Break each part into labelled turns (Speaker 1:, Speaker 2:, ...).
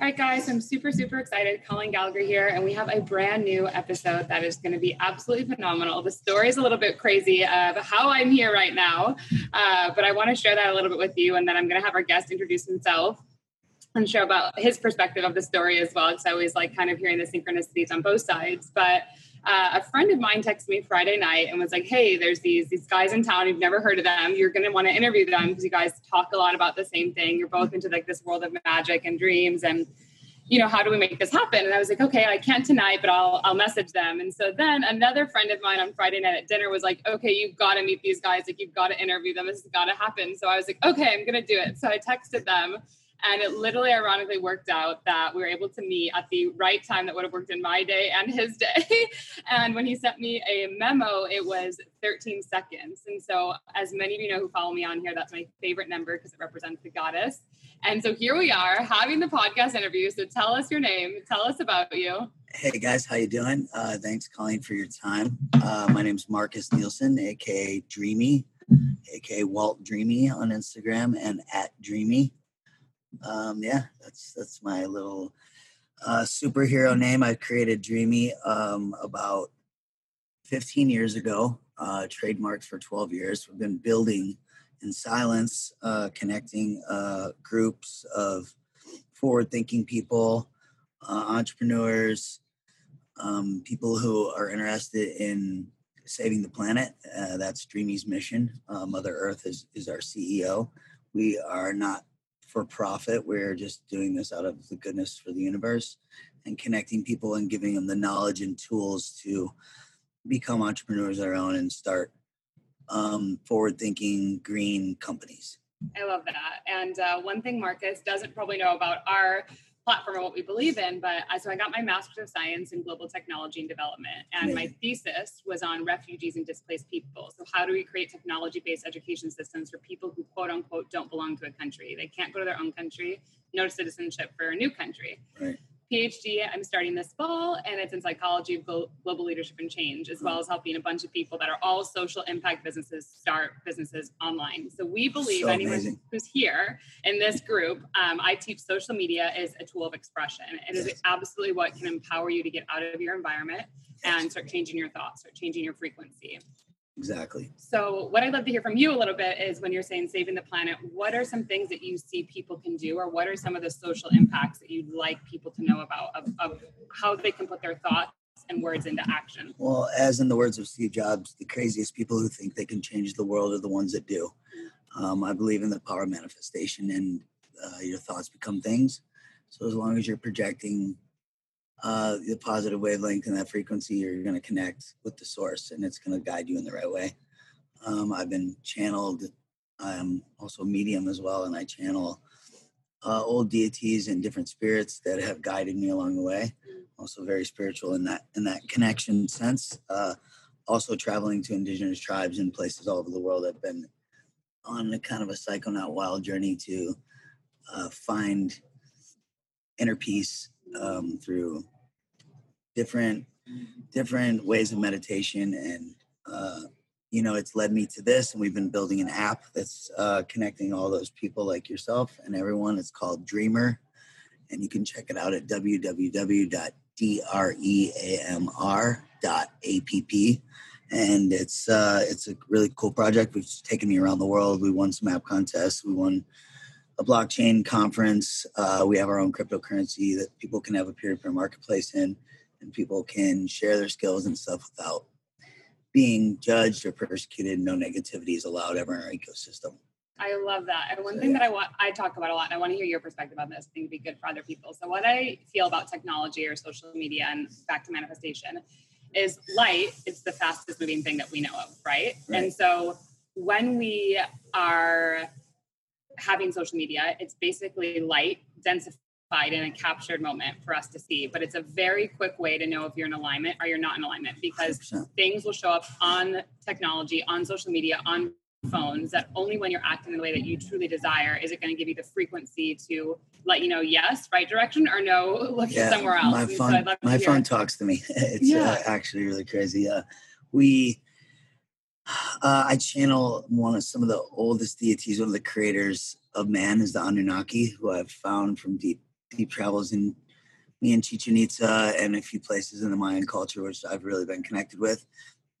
Speaker 1: All right, guys, I'm super, super excited. Colleen Gallagher here, and we have a brand new episode that is going to be absolutely phenomenal. The story is a little bit crazy of how I'm here right now, uh, but I want to share that a little bit with you, and then I'm going to have our guest introduce himself and share about his perspective of the story as well, because I always like kind of hearing the synchronicities on both sides. But uh, a friend of mine texted me Friday night and was like, "Hey, there's these these guys in town. You've never heard of them. You're going to want to interview them because you guys talk a lot about the same thing. You're both into like this world of magic and dreams and." you know, how do we make this happen? And I was like, okay, I can't tonight, but I'll I'll message them. And so then another friend of mine on Friday night at dinner was like, okay, you've got to meet these guys. Like you've got to interview them. This has got to happen. So I was like, okay, I'm gonna do it. So I texted them and it literally ironically worked out that we were able to meet at the right time that would have worked in my day and his day. and when he sent me a memo, it was 13 seconds. And so, as many of you know who follow me on here, that's my favorite number because it represents the goddess. And so here we are having the podcast interview. So tell us your name, tell us about you.
Speaker 2: Hey guys, how you doing? Uh, thanks, Colleen, for your time. Uh, my name is Markus Nelson, aka Dreamy, aka Walt Dreamy on Instagram and at Dreamy um, yeah, that's that's my little uh, superhero name. I created Dreamy um, about 15 years ago. Uh, trademarked for 12 years. We've been building in silence, uh, connecting uh, groups of forward-thinking people, uh, entrepreneurs, um, people who are interested in saving the planet. Uh, that's Dreamy's mission. Uh, Mother Earth is, is our CEO. We are not for profit. We're just doing this out of the goodness for the universe and connecting people and giving them the knowledge and tools to become entrepreneurs of their own and start um, forward thinking green companies.
Speaker 1: I love that. And uh, one thing Markus doesn't probably know about our platform or what we believe in. But I, so I got my Master's of Science in Global Technology and Development, and my thesis was on refugees and displaced people. So how do we create technology-based education systems for people who quote unquote don't belong to a country? They can't go to their own country, no citizenship for a new country.
Speaker 2: Right.
Speaker 1: PhD I'm starting this fall, and it's in psychology of global leadership and change, as well as helping a bunch of people that are all social impact businesses start businesses online. So we believe so anyone amazing. who's here in this group, um, I teach social media is a tool of expression. It yes. is absolutely what can empower you to get out of your environment and start changing your thoughts, start changing your frequency.
Speaker 2: Exactly.
Speaker 1: So, what I'd love to hear from you a little bit is when you're saying saving the planet, what are some things that you see people can do, or what are some of the social impacts that you'd like people to know about of, of how they can put their thoughts and words into action?
Speaker 2: Well, as in the words of Steve Jobs, the craziest people who think they can change the world are the ones that do. Um, I believe in the power of manifestation, and uh, your thoughts become things. So, as long as you're projecting uh, the positive wavelength and that frequency, you're going to connect with the source and it's going to guide you in the right way. Um, I've been channeled. I'm also a medium as well, and I channel uh, old deities and different spirits that have guided me along the way. Also, very spiritual in that in that connection sense. Uh, also, traveling to indigenous tribes in places all over the world. I've been on a kind of a psychonaut wild journey to uh, find inner peace um, through different different ways of meditation. And uh, you know it's led me to this and we've been building an app that's uh, connecting all those people like yourself and everyone. It's called Dreamr and you can check it out at www.dreamr.app and it's uh, it's a really cool project. We've taken me around the world. We won some app contests. We won a blockchain conference. Uh, we have our own cryptocurrency that people can have a peer-to-peer marketplace in, and people can share their skills and stuff without being judged or persecuted. No negativity is allowed ever in our ecosystem.
Speaker 1: I love that. And one so, thing yeah. that I want I talk about a lot, and I want to hear your perspective on this. I think it'd be good for other people. So what I feel about technology or social media and back to manifestation is light It's the fastest moving thing that we know of, right? right. And so when we are having social media, it's basically light, densified in a captured moment for us to see. But it's a very quick way to know if you're in alignment or you're not in alignment because 100%. things will show up on technology, on social media, on phones that only when you're acting in the way that you truly desire is it going to give you the frequency to let you know yes right direction or no look yeah, somewhere else
Speaker 2: my phone so my phone talks to me it's uh, yeah. uh, actually really crazy uh, we uh, I channel one of some of the oldest deities, one of the creators of man is the Anunnaki, who I've found from deep deep travels in me and Chichen Itza and a few places in the Mayan culture, which I've really been connected with,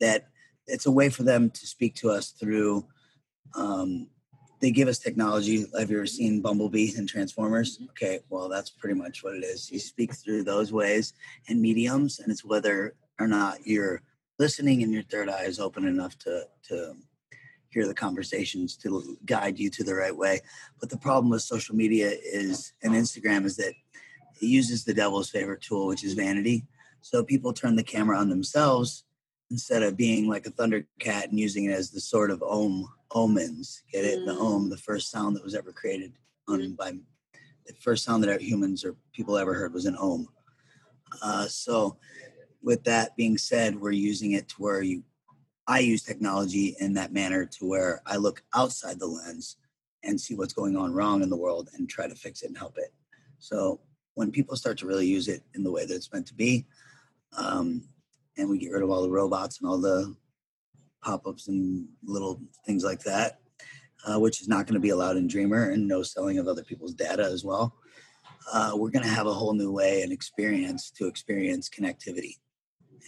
Speaker 2: that it's a way for them to speak to us through. Um, they give us technology. Have you ever seen Bumblebee and Transformers?
Speaker 1: Mm-hmm.
Speaker 2: Okay, well, that's pretty much what it is. You speak through those ways and mediums, and it's whether or not you're listening and your third eye is open enough to to hear the conversations to guide you to the right way. But the problem with social media is and Instagram is that it uses the devil's favorite tool, which is vanity. So people turn the camera on themselves instead of being like a thundercat and using it as the sort of om omens. Get it? The
Speaker 1: Mm.
Speaker 2: om, the first sound that was ever created on by the first sound that humans or people ever heard was an om. Uh, so with that being said, we're using it to where you I use technology in that manner to where I look outside the lens and see what's going on wrong in the world and try to fix it and help it. So when people start to really use it in the way that it's meant to be, um, and we get rid of all the robots and all the pop-ups and little things like that, uh, which is not going to be allowed in Dreamr, and no selling of other people's data as well. Uh, we're going to have a whole new way and experience to experience connectivity,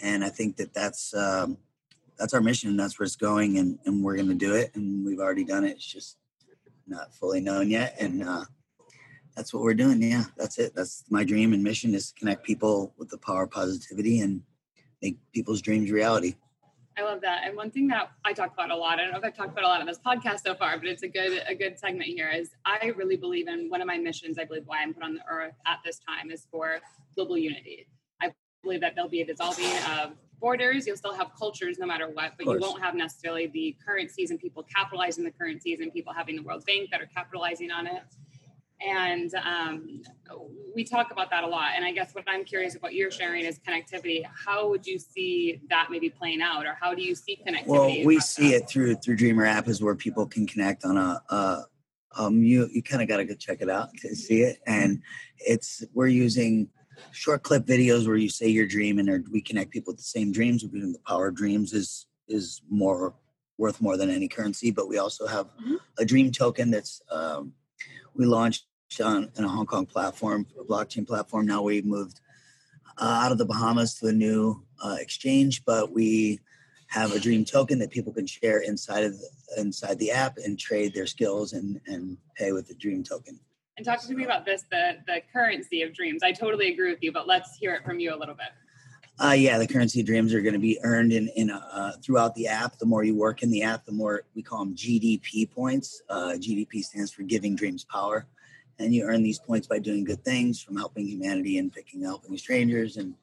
Speaker 2: and I think that that's um, that's our mission, and that's where it's going, and, and we're going to do it, and we've already done it. It's just not fully known yet, and uh, that's what we're doing. Yeah, that's it. That's my dream and mission is to connect people with the power of positivity and make people's dreams reality.
Speaker 1: I love that. And one thing that I talk about a lot, I don't know if I've talked about a lot on this podcast so far, but it's a good a good segment here is I really believe in one of my missions, I believe why I'm put on the earth at this time is for global unity. Believe that there'll be a dissolving of borders. You'll still have cultures no matter what, but you won't have necessarily the currencies and people capitalizing the currencies and people having the World Bank that are capitalizing on it. And um, we talk about that a lot. And I guess what I'm curious about you're sharing is connectivity. How would you see that maybe playing out, or how do you see connectivity?
Speaker 2: Well, we see
Speaker 1: that?
Speaker 2: it through through Dreamr app is where people can connect on a. Uh, um, you you kind of got to go check it out to see it, and it's we're using short clip videos where you say your dream and or we connect people with the same dreams. We're doing the power of dreams is is more worth more than any currency, but we also have
Speaker 1: Mhm.
Speaker 2: a dream token that's um, we launched on, on a Hong Kong platform, a blockchain platform. Now we've moved uh, out of the Bahamas to a new uh, exchange, but we have a dream token that people can share inside of the, inside the app and trade their skills and and pay with the dream token.
Speaker 1: And talk to me about this, the the currency of dreams. I totally agree with you, but let's hear it from you a little bit.
Speaker 2: Uh, yeah, the currency of dreams are going to be earned in in uh, throughout the app. The more you work in the app, the more we call them GDP points. Uh, GDP stands for Giving Dreams Power, and you earn these points by doing good things, from helping humanity and picking helping strangers, and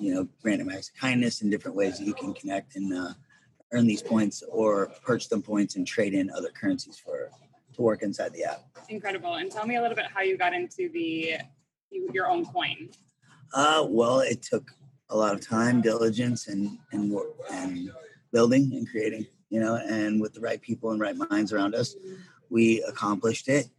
Speaker 2: you know, random acts of kindness and different ways that you can connect and uh, earn these points or purchase them points and trade in other currencies for to work inside the app.
Speaker 1: Incredible. And tell me a little bit how you got into the your own coin.
Speaker 2: Uh, well, it took a lot of time, diligence, and and work and building and creating. You know, and with the right people and right minds around us, we accomplished it.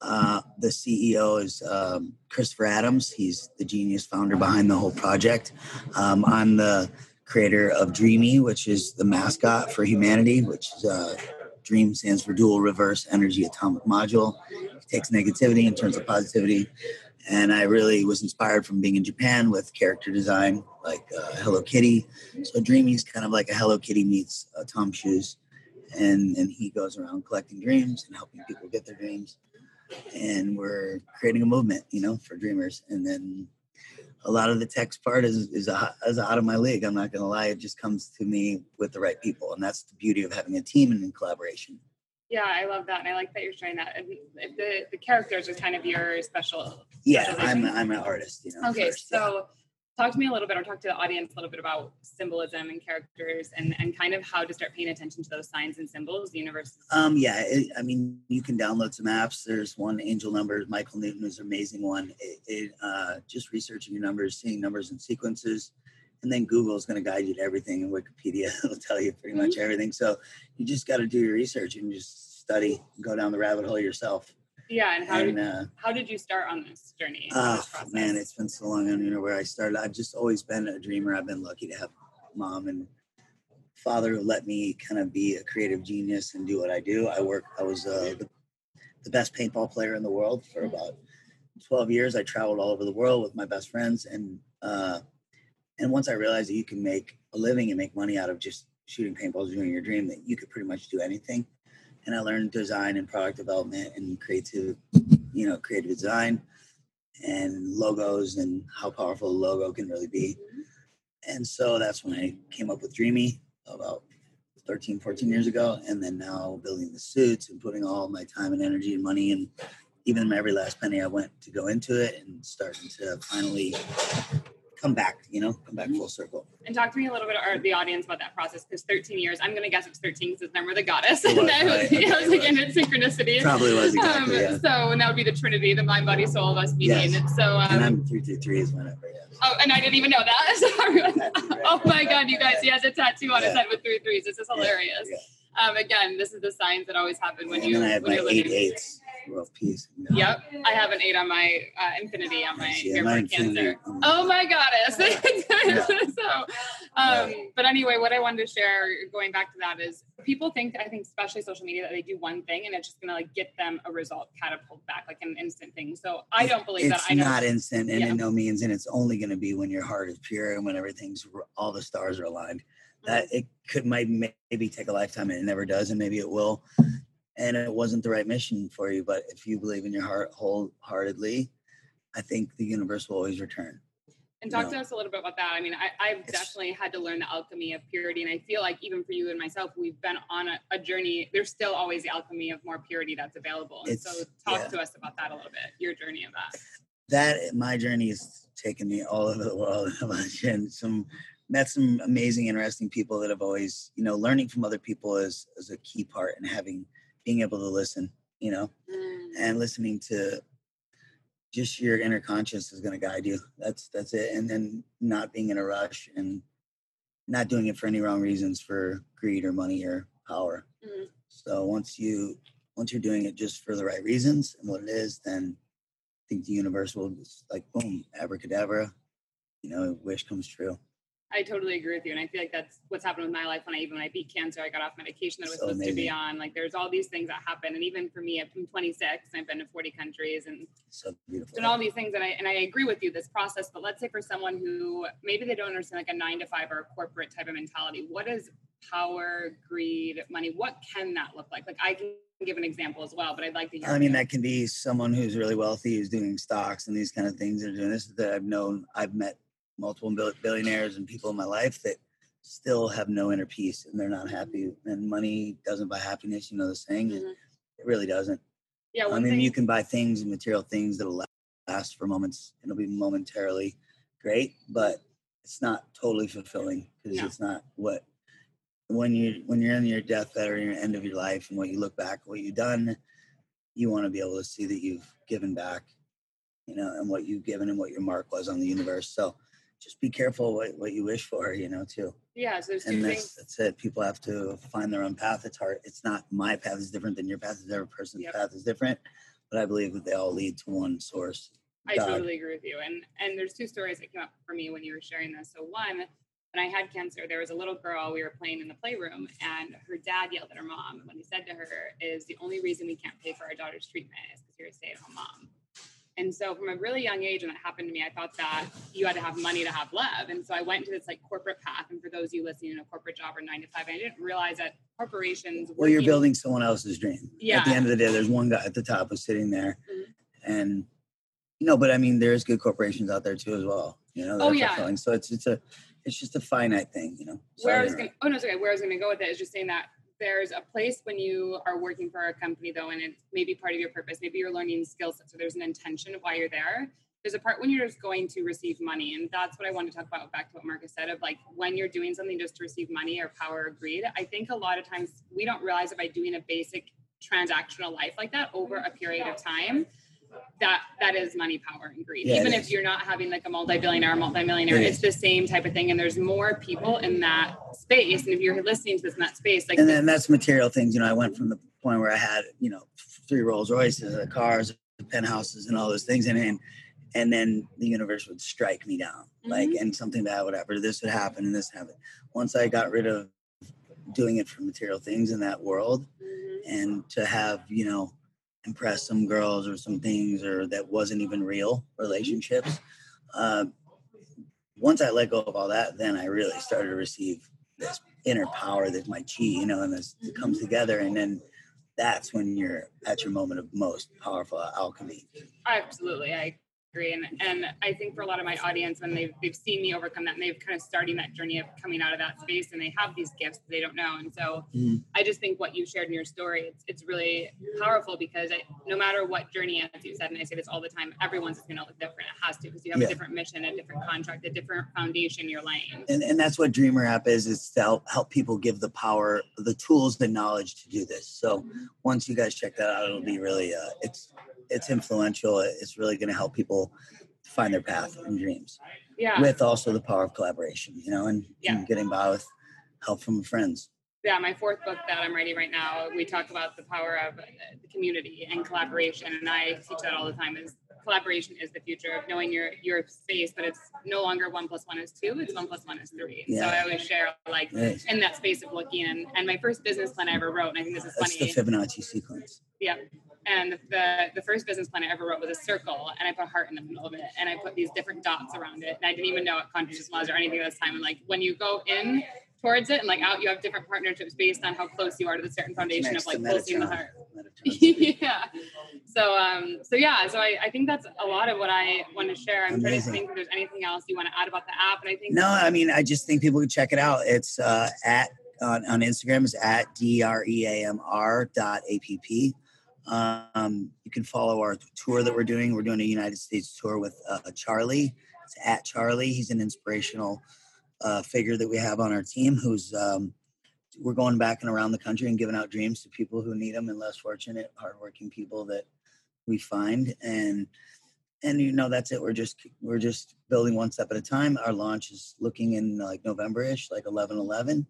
Speaker 2: Uh, the CEO is um, Christopher Adams. He's the genius founder behind the whole project. Um, I'm the creator of Dreamy, which is the mascot for humanity, which is uh, Dream stands for Dual Reverse Energy Atomic Module. It takes negativity and turns to positivity and I really was inspired from being in Japan with character design like uh, Hello Kitty. So Dreamy is kind of like a Hello Kitty meets uh, Tom Shoes, and and he goes around collecting dreams and helping people get their dreams, and we're creating a movement, you know, for dreamers. And then a lot of the text part is is, uh, is out of my league. I'm not gonna lie; it just comes to me with the right people, and that's the beauty of having a team and in collaboration.
Speaker 1: Yeah, I love that, and I like that you're sharing that. And the the characters are kind of your special.
Speaker 2: Yeah. I'm I'm an artist, you know.
Speaker 1: Okay,
Speaker 2: first, yeah.
Speaker 1: Talk to me a little bit, or talk to the audience a little bit about symbolism and characters, and and kind of how to start paying attention to those signs and symbols. The universe.
Speaker 2: Um, yeah, it, I mean, you can download some apps. There's one, Angel Numbers. Michael Newton is an amazing one. It, it uh, just researching your numbers, seeing numbers and sequences, and then Google is going to guide you to everything, and Wikipedia will tell you pretty much everything. So you just got to do your research and just study, go down the rabbit hole yourself.
Speaker 1: Yeah, and how
Speaker 2: And
Speaker 1: did
Speaker 2: uh,
Speaker 1: how did you start on this journey?
Speaker 2: Oh
Speaker 1: this
Speaker 2: man, it's been so long. I don't even know where I started. I've just always been a dreamer. I've been lucky to have mom and father who let me kind of be a creative genius and do what I do. I work. I was uh, the, the best paintball player in the world for about 12 years, I traveled all over the world with my best friends. And, uh, and once I realized that you can make a living and make money out of just shooting paintballs, doing your dream, that you could pretty much do anything. And I learned design and product development and creative, you know, creative design and logos and how powerful a logo can really be. And so that's when I came up with Dreamy about 13, 14 years ago. And then now building the suits and putting all my time and energy and money and even my every last penny I went to go into it and starting to finally come back, you know, come back full circle.
Speaker 1: And talk to me a little bit, or the audience, about that process. Because 13 years, I'm going to guess it's 13 because it's number the goddess.
Speaker 2: Was,
Speaker 1: and was,
Speaker 2: right,
Speaker 1: yeah,
Speaker 2: okay,
Speaker 1: was and it's synchronicity.
Speaker 2: Probably was exactly.
Speaker 1: Um,
Speaker 2: yeah.
Speaker 1: So, and that would be the Trinity, the mind, body, soul of us meeting.
Speaker 2: Yes.
Speaker 1: So, um,
Speaker 2: And I'm three three three is my number. Yes.
Speaker 1: oh, and I didn't even know that. Sorry.
Speaker 2: Right
Speaker 1: oh my God, you guys, he has a tattoo on his head with three threes. This is hilarious.
Speaker 2: yeah.
Speaker 1: Um, again, this is the signs that always happen when
Speaker 2: and
Speaker 1: you
Speaker 2: then I have
Speaker 1: when
Speaker 2: my eight eights, world peace.
Speaker 1: Yep, I have an eight on my uh, infinity on my
Speaker 2: Yeah, my
Speaker 1: for cancer.
Speaker 2: um,
Speaker 1: Oh my goddess.
Speaker 2: Yeah.
Speaker 1: so, um, but anyway, what I wanted to share, going back to that, is people think I think especially social media that they do one thing and it's just gonna like get them a result catapult back like an instant thing. So I don't believe that.
Speaker 2: It's
Speaker 1: I know.
Speaker 2: not instant and
Speaker 1: Yeah.
Speaker 2: in no means, and it's only going to be when your heart is pure and when everything's all the stars are aligned. That it could might maybe take a lifetime and it never does, and maybe it will. And it wasn't the right mission for you, but if you believe in your heart wholeheartedly, I think the universe will always return.
Speaker 1: And talk
Speaker 2: No.
Speaker 1: to us a little bit about that. I mean, I, I've
Speaker 2: It's-
Speaker 1: definitely had to learn the alchemy of purity. And I feel like even for you and myself, we've been on a, a journey. There's still always the alchemy of more purity that's available. And so talk
Speaker 2: yeah.
Speaker 1: to us about that a little bit, your journey of that.
Speaker 2: that my journey has taken me all over the world and some met some amazing interesting people that have always you know learning from other people is is a key part and having being able to listen you know and listening to just your inner conscience is going to guide you. That's that's it. And then not being in a rush and not doing it for any wrong reasons for greed or money or power.
Speaker 1: Mhm.
Speaker 2: so once you once you're doing it just for the right reasons and what it is then i think the universe will just like boom abracadabra you know wish comes true
Speaker 1: I totally agree with you. And I feel like that's what's happened with my life when I even when I beat cancer, I got off medication that I was
Speaker 2: So
Speaker 1: supposed to be on. Like there's all these things that happen. And even for me, I'm 26 and I've been to 40 countries and
Speaker 2: so beautiful
Speaker 1: done all these things. And I and I agree with you, this process. But let's say for someone who maybe they don't understand like a nine to five or a corporate type of mentality, what is power, greed, money? What can that look like? Like I can give an example as well, but I'd like to hear.
Speaker 2: I mean,
Speaker 1: you.
Speaker 2: that can be someone who's really wealthy, who's doing stocks and these kind of things. They're doing this. That I've known, I've met multiple billionaires and people in my life that still have no inner peace and they're not happy. And money doesn't buy happiness. You know the saying. It-
Speaker 1: Mhm.
Speaker 2: It really doesn't.
Speaker 1: yeah,
Speaker 2: I mean,
Speaker 1: thing,
Speaker 2: you can buy things and material things that'll last for moments. It'll be momentarily great, but it's not totally fulfilling because
Speaker 1: No.
Speaker 2: it's not what when you when you're in your deathbed or your end of your life and what you look back, what you've done, you want to be able to see that you've given back, you know, and what you've given and what your mark was on the universe. So just be careful what, what you wish for, you know, too.
Speaker 1: yeah. So there's two
Speaker 2: And
Speaker 1: things.
Speaker 2: that's that's it. People have to find their own path. It's hard. It's not my path is different than your path. Is. Every person's
Speaker 1: Yep.
Speaker 2: path is different, but I believe that they all lead to one source.
Speaker 1: I
Speaker 2: God.
Speaker 1: totally agree with you. And and there's two stories that came up for me when you were sharing this. So one, when I had cancer, there was a little girl we were playing in the playroom, and her dad yelled at her mom. And what he said to her is, "The only reason we can't pay for our daughter's treatment is because you're a stay-at-home mom." And so, from a really young age, when that happened to me, I thought that you had to have money to have love. And so, I went to this like corporate path. And for those of you listening in a corporate job or nine to five, I didn't realize that corporations.
Speaker 2: Well, you're building someone else's dream.
Speaker 1: Yeah.
Speaker 2: At the end of the day, there's one guy at the top who's sitting there,
Speaker 1: Mhm.
Speaker 2: and you know, but I mean, there's good corporations out there too as well. You know,
Speaker 1: Oh, yeah.
Speaker 2: fulfilling. So it's it's a it's just a finite thing. You know.
Speaker 1: where I was going to, oh no, it's okay. Where I was going to go with it is just saying that there's a place when you are working for a company though, and it's maybe part of your purpose. Maybe you're learning skill sets, so there's an intention of why you're there. There's a part when you're just going to receive money, and that's what I want to talk about. Back to what Markus said of like when you're doing something just to receive money or power or greed. I think a lot of times we don't realize that by doing a basic transactional life like that over a period of time that that is money power and greed
Speaker 2: Yeah,
Speaker 1: even if you're not having like a multi-billionaire or multi-millionaire
Speaker 2: It
Speaker 1: it's the same type of thing and there's more people in that space and if you're listening to this in that space like
Speaker 2: and then that's material things. You know, I went from the point where I had, you know, three Rolls Royces, uh, cars, the penthouses, and all those things, and and and then the universe would strike me down, like,
Speaker 1: Mhm.
Speaker 2: and something bad would happen. This would happen, and this happened. Once I got rid of doing it for material things in that world,
Speaker 1: Mhm.
Speaker 2: and to have, you know, impress some girls or some things or that wasn't even real relationships. Uh, once I let go of all that, then I really started to receive this inner power that my chi, you know, and this it comes together, and then that's when you're at your moment of most powerful alchemy.
Speaker 1: Absolutely, I And and I think for a lot of my audience, when they've they've seen me overcome that and they've kind of starting that journey of coming out of that space and they have these gifts they don't know. And so
Speaker 2: Mhm.
Speaker 1: I just think what you shared in your story, it's it's really powerful because I, no matter what journey, as you said, and I say this all the time, everyone's gonna look different. It has to because you have
Speaker 2: Yeah.
Speaker 1: a different mission, a different contract, a different foundation you're laying.
Speaker 2: And, and that's what Dreamr app is, is to help, help people give the power, the tools, the knowledge to do this. So once you guys check that out, it'll be really, uh, it's, it's influential. It's really going to help people find their path and dreams
Speaker 1: Yeah.
Speaker 2: with also the power of collaboration, you know, and,
Speaker 1: Yeah.
Speaker 2: and getting by with help from friends.
Speaker 1: yeah, my fourth book that I'm writing right now, we talk about the power of uh, the community and collaboration, and I teach that all the time. Is collaboration is the future of knowing your your space, but it's no longer one plus one is two; it's one plus one is three.
Speaker 2: Yeah.
Speaker 1: So I always share like
Speaker 2: Right.
Speaker 1: in that space of looking, and and my first business plan I ever wrote, and I think this is
Speaker 2: That's
Speaker 1: funny.
Speaker 2: the Fibonacci sequence.
Speaker 1: Yeah. And the the first business plan I ever wrote was a circle, and I put a heart in the middle of it, and I put these different dots around it, and I didn't even know what consciousness was or anything at this time. And like when you go in towards it and like out, you have different partnerships based on how close you are to the certain foundation of like pulsing the heart. Yeah. So um so yeah, so I, I think that's a lot of what I want to share. I'm trying to think if there's anything else you want to add about the app, and I think
Speaker 2: No, I mean, I just think people can check it out. It's uh, at on, on Instagram is at d r e a m r dot app. Um, you can follow our tour that we're doing. We're doing a United States tour with uh, Charlie. It's at Charlie. He's an inspirational uh, figure that we have on our team. Who's um, we're going back and around the country and giving out dreams to people who need them and less fortunate, hardworking people that we find and and you know that's it we're just we're just building one step at a time our launch is looking in like november-ish like 11 11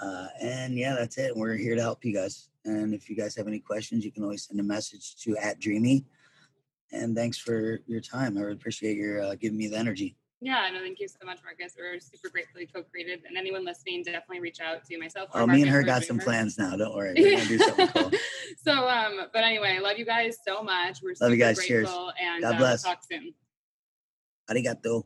Speaker 2: uh, and yeah that's it. We're here to help you guys. And if you guys have any questions you can always send a message to at dreamy. And thanks for your time. I really appreciate your uh, giving me the energy.
Speaker 1: Yeah, no, thank you so much, Markus. We're super gratefully co-created, and anyone listening, definitely reach out to myself. or
Speaker 2: oh me and her got some plans now. Don't worry. We're gonna do something cool.
Speaker 1: So um but anyway love you guys so much. We're
Speaker 2: Love you guys. Cheers.
Speaker 1: and
Speaker 2: God
Speaker 1: uh,
Speaker 2: bless.
Speaker 1: talk soon.
Speaker 2: Arigato